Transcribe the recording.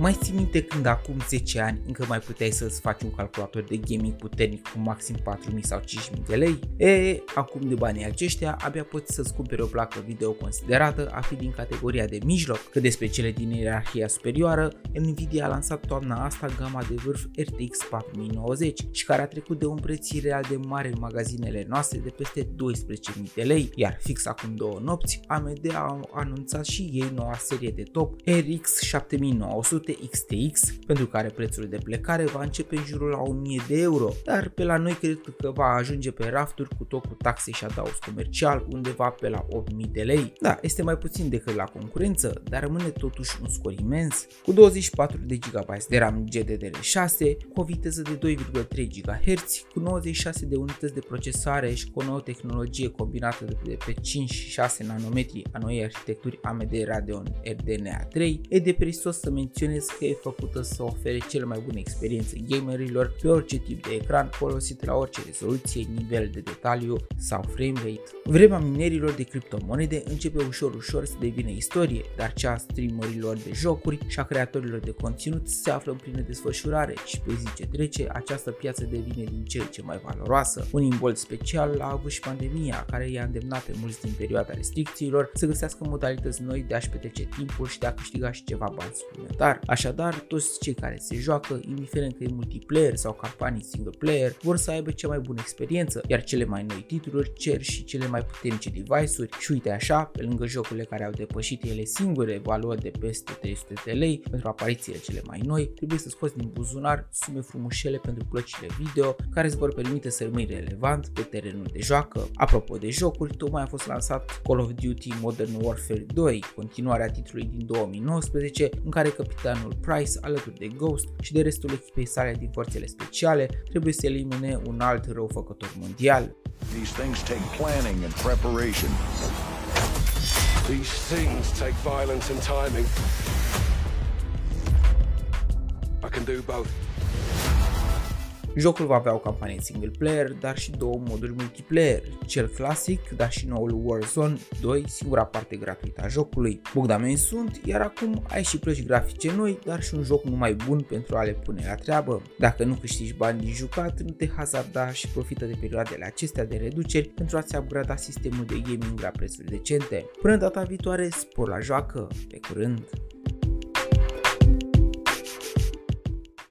Mai ții minte când acum 10 ani încă mai puteai să-ți faci un calculator de gaming puternic cu maxim 4.000 sau 5.000 de lei? E, acum de banii aceștia abia poți să-ți cumperi o placă video considerată a fi din categoria de mijloc. Cât despre cele din ierarhia superioară, Nvidia a lansat toamna asta gama de vârf RTX 4090 și care a trecut de un preț real de mare în magazinele noastre de peste 12.000 de lei, iar fix acum două nopți AMD a anunțat și ei noua serie de top RX 7900 XTX, pentru care prețul de plecare va începe în jurul la 1000 de euro, dar pe la noi cred că va ajunge pe rafturi cu tot cu taxe și adaus comercial undeva pe la 8000 de lei. Da, este mai puțin decât la concurență, dar rămâne totuși un scor imens, cu 24 de GB de RAM GDDR6, cu o viteză de 2,3 GHz, cu 96 de unități de procesare și cu o nouă tehnologie combinată de pe 5 și 6 nanometri a noii arhitecturi AMD Radeon RDNA 3, e de presos să menționez că e făcută să ofere cele mai bune experiențe gamerilor pe orice tip de ecran folosit la orice rezoluție, nivel de detaliu sau frame rate. Vremea minerilor de criptomonede începe ușor ușor să devină istorie, dar cea a streamerilor de jocuri și a creatorilor de conținut se află în plină desfășurare și pe zi ce trece această piață devine din ce în ce mai valoroasă. Un imbold special a avut și pandemia, care i-a îndemnat pe mulți din perioada restricțiilor să găsească modalități noi de a-și petrece timpul și de a câștiga și ceva bani suplimentar. Așadar, toți cei care se joacă, indiferent că e multiplayer sau campanii single player, vor să aibă cea mai bună experiență, iar cele mai noi titluri cer și cele mai puternice device-uri și uite așa, pe lângă jocurile care au depășit ele singure valori de peste 300 de lei pentru aparițiile cele mai noi, trebuie să scoți din buzunar sume frumușele pentru plăcile video care îți vor permite să rămâi relevant pe terenul de joacă. Apropo de jocuri, tocmai a fost lansat Call of Duty Modern Warfare 2, continuarea titlului din 2019, în care capitanul Price, alături de Ghost și de restul echipei sale din forțele speciale, trebuie să elimine un alt răufăcător mondial. These things take planning and preparation. These things take violence and timing. I can do both. Jocul va avea o campanie single player, dar și două moduri multiplayer, cel clasic, dar și noul Warzone 2, singura parte gratuită a jocului. Bogdameni sunt, iar acum ai și plăci grafice noi, dar și un joc numai bun pentru a le pune la treabă. Dacă nu câștigi bani din jucat, nu te hazarda și profită de perioadele acestea de reduceri pentru a-ți upgrada sistemul de gaming la prețuri decente. Până data viitoare, spor la joacă, pe curând!